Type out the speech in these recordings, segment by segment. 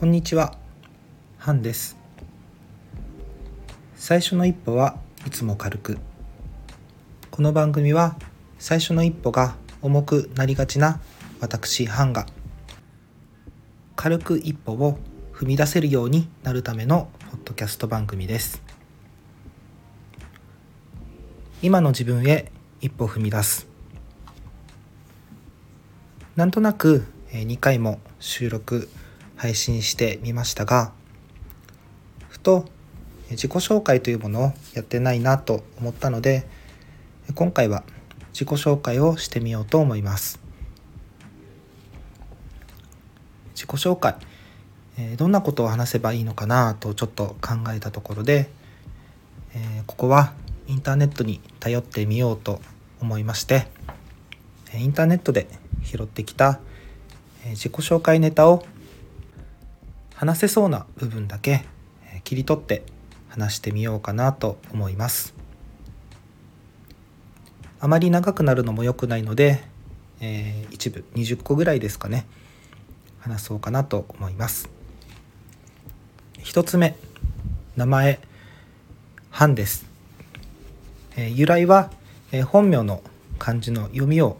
こんにちは、ハンです。最初の一歩はいつも軽く。この番組は最初の一歩が重くなりがちな私ハンが軽く一歩を踏み出せるようになるためのポッドキャスト番組です。今の自分へ一歩踏み出す。なんとなく2回も収録配信してみましたがふと自己紹介というものをやってないなと思ったので今回は自己紹介をしてみようと思います。自己紹介どんなことを話せばいいのかなとちょっと考えたところでここはインターネットに頼ってみようと思いましてインターネットで拾ってきた自己紹介ネタを話せそうな部分だけ切り取って話してみようかなと思います。あまり長くなるのも良くないので、えー、一部20個ぐらいですかね。話そうかなと思います。一つ目名前ハンです、えー、由来は、えー、本名の漢字の読みを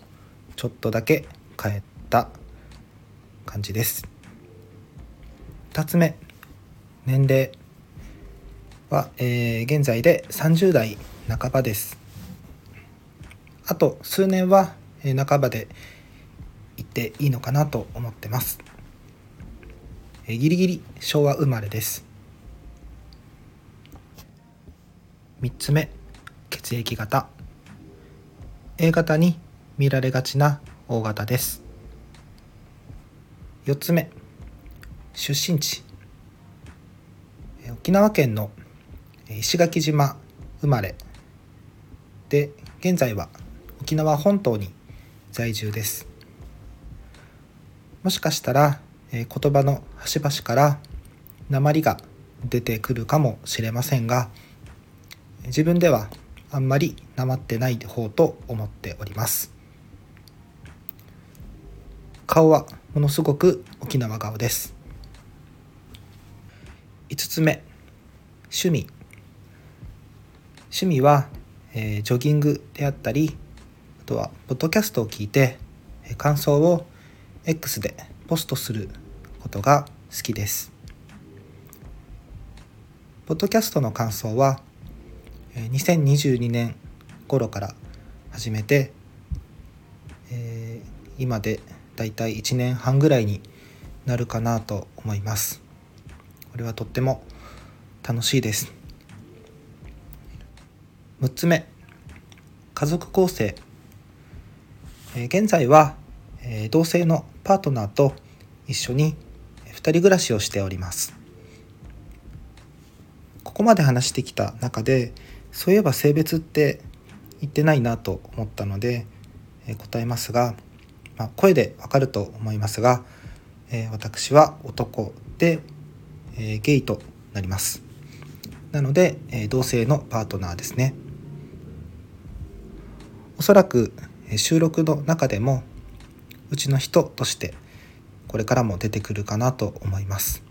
ちょっとだけ変えた感じです。2つ目年齢は、えー、現在で30代半ばです。あと数年は、えー、半ばで行っていいのかなと思ってます、えー、ギリギリ昭和生まれです。3つ目血液型。A 型に見られがちな O 型です。4つ目出身地。沖縄県の石垣島生まれ。で現在は沖縄本島に在住です。もしかしたら言葉の端々から鉛が出てくるかもしれませんが自分ではあんまりなまってない方と思っております。顔はものすごく沖縄顔です。5つ目。趣味。趣味は、えー、ジョギングであったりあとはポッドキャストを聞いて感想を X でポストすることが好きです。ポッドキャストの感想は2022年頃から始めて、えー、今でだいたい1年半ぐらいになるかなと思います。これはとっても楽しいです。6つ目家族構成、えー、現在は、えー、同性のパートナーと一緒に2人暮らしをしております。ここまで話してきた中でそういえば性別って言ってないなと思ったので、えー、答えますが、まあ、声でわかると思いますが、え私は男でえゲイとなります。なので、え同性のパートナーですね。おそらく収録の中でもうちの人としてこれからも出てくるかなと思います。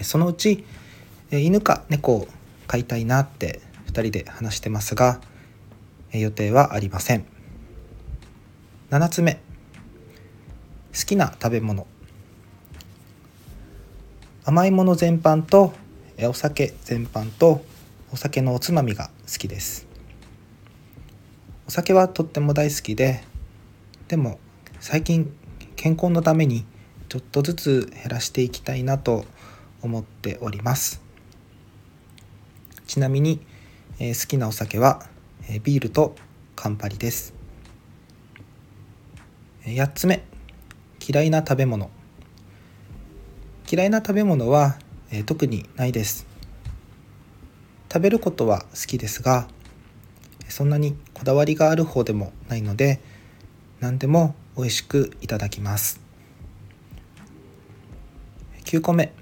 そのうち犬か猫を飼いたいなって2人で話してますが予定はありません。7つ目。好きな食べ物。甘いもの全般とお酒全般とお酒のおつまみが好きです。お酒はとっても大好きででも最近健康のためにちょっとずつ減らしていきたいなと思っております。ちなみに、えー、好きなお酒は、えー、ビールとカンパリです。8つ目嫌いな食べ物。嫌いな食べ物は、えー、特にないです。食べることは好きですがそんなにこだわりがある方でもないので何でも美味しくいただきます。9個目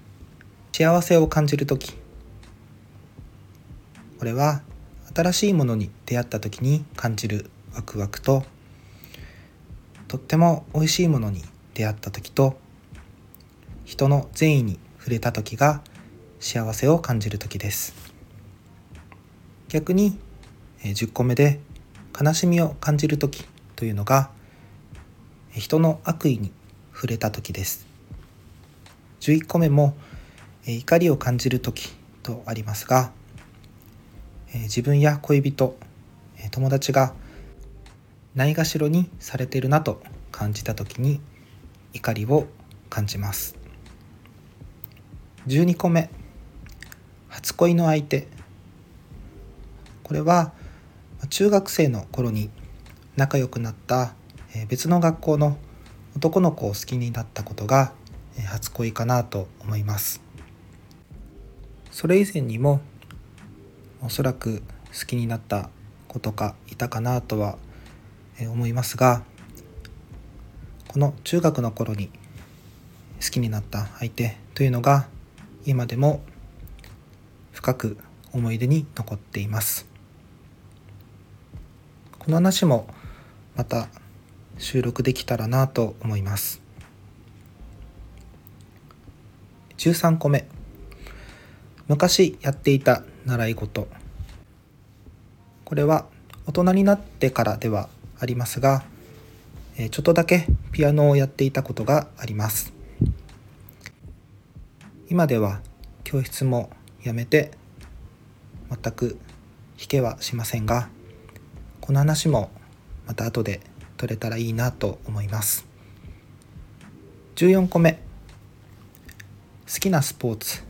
幸せを感じる時。これは新しいものに出会った時に感じるワクワクととっても美味しいものに出会った時と人の善意に触れた時が幸せを感じる時です。逆に10個目で悲しみを感じる時というのが人の悪意に触れた時です。11個目も怒りを感じる時とありますが自分や恋人友達がないがしろにされているなと感じた時に怒りを感じます。12個目。初恋の相手。これは中学生の頃に仲良くなった別の学校の男の子を好きになったことが初恋かなと思います。それ以前にもおそらく好きになった子とかいたかなとは思いますがこの中学の頃に好きになった相手というのが今でも深く思い出に残っています。この話もまた収録できたらなと思います。13個目。昔やっていた習い事。これは大人になってからではありますがちょっとだけピアノをやっていたことがあります。今では教室もやめて全く弾けはしませんがこの話もまた後で取れたらいいなと思います。14個目。好きなスポーツ。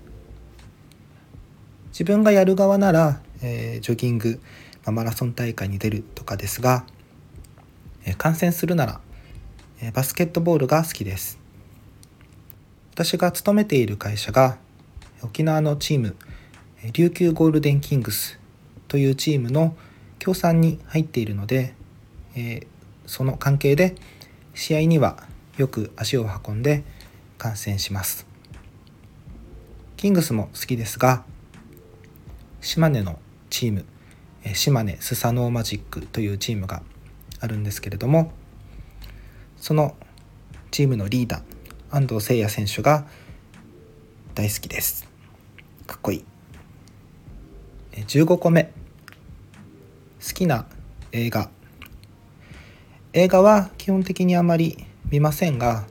自分がやる側なら、えー、ジョギング、まあ、マラソン大会に出るとかですが、えー、観戦するなら、えー、バスケットボールが好きです。私が勤めている会社が沖縄のチーム琉球ゴールデンキングスというチームの協賛に入っているので、えー、その関係で試合にはよく足を運んで観戦します。キングスも好きですが島根のチーム島根スサノーマジックというチームがあるんですけれどもそのチームのリーダー安藤誠也選手が大好きです。かっこいい。15個目。好きな映画。映画は基本的にあまり見ませんが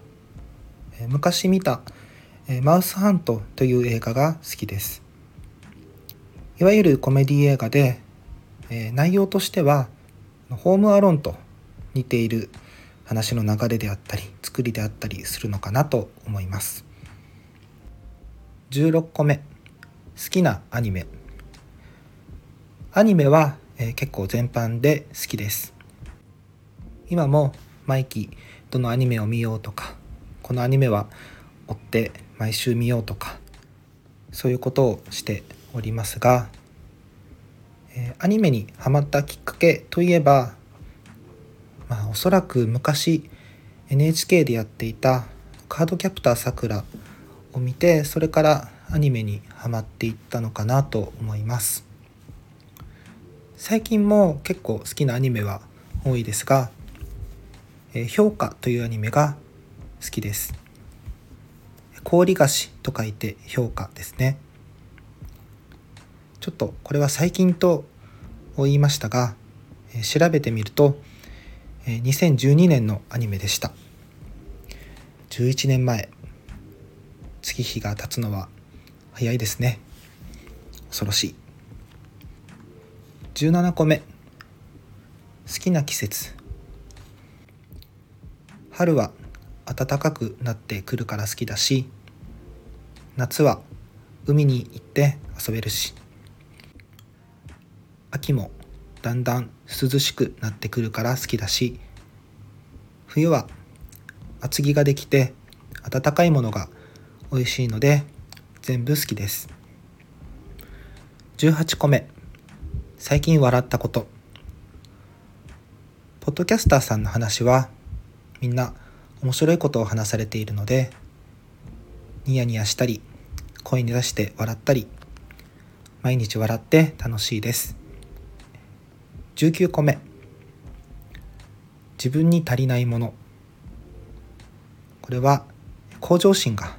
昔見た「マウスハント」という映画が好きです。いわゆるコメディ映画で内容としては「ホームアローン」と似ている話の流れであったり作りであったりするのかなと思います。16個目。好きなアニメ。アニメは、え結構全般で好きです。今も毎期どのアニメを見ようとかこのアニメは追って毎週見ようとかそういうことをしておりますが、えアニメにハマったきっかけといえばまあおそらく昔 NHK でやっていた「カードキャプターさくら」を見てそれからアニメにハマっていったのかなと思います最近も結構好きなアニメは多いですがえ評価というアニメが好きです。氷菓子と書いて評価ですね。ちょっとこれは最近と言いましたが、調べてみると、2012年のアニメでした。11年前。月日が経つのは早いですね。恐ろしい。17個目。好きな季節春は暖かくなってくるから好きだし夏は海に行って遊べるし秋もだんだん涼しくなってくるから好きだし冬は厚着ができて温かいものが美味しいので全部好きです。18個目。最近笑ったこと。ポッドキャスターさんの話はみんな面白いことを話されているのでニヤニヤしたり声に出して笑ったり毎日笑って楽しいです。19個目。自分に足りないもの。これは向上心が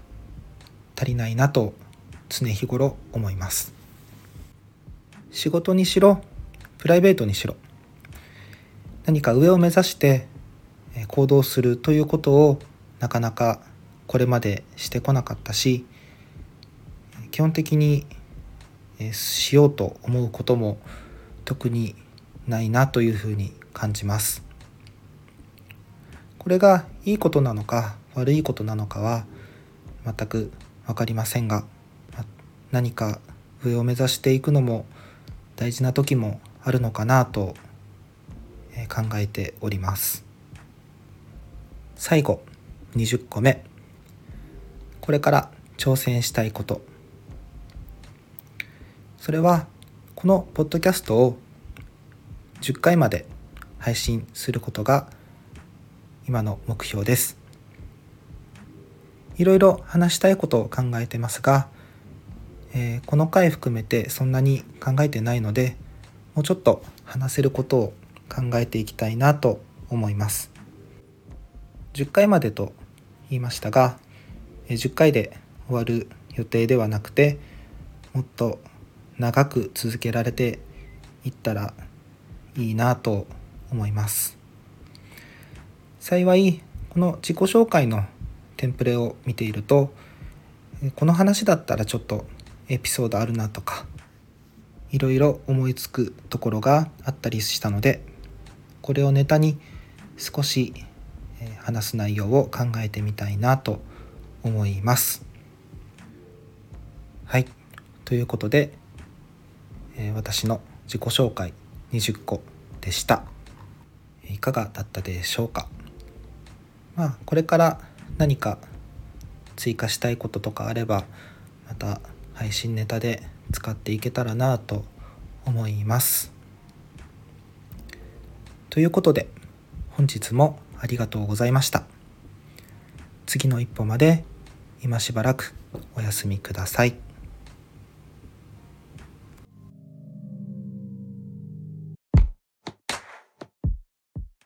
足りないなと常日頃思います。仕事にしろプライベートにしろ何か上を目指して行動するということをなかなかこれまでしてこなかったし基本的にしようと思うことも特にないなというふうに感じます。これがいいことなのか悪いことなのかは全く分かりませんが何か上を目指していくのも大事な時もあるのかなと考えております。最後20個目。これから挑戦したいこと。それはこのポッドキャストを10回まで配信することが今の目標です。いろいろ話したいことを考えてますが、えー、この回含めてそんなに考えてないのでもうちょっと話せることを考えていきたいなと思います。10回までと言いましたが10回で終わる予定ではなくてもっと長く続けられていったらいいなと思います幸いこの自己紹介のテンプレを見ているとこの話だったらちょっとエピソードあるなとかいろいろ思いつくところがあったりしたのでこれをネタに少し話す内容を考えてみたいなと思います。はいということで、え私の自己紹介20個でした。いかがだったでしょうか？まあこれから何か追加したいこととかあればまた配信ネタで使っていけたらなと思います。ということで本日もありがとうございました。次の一歩まで今しばらくお休みください。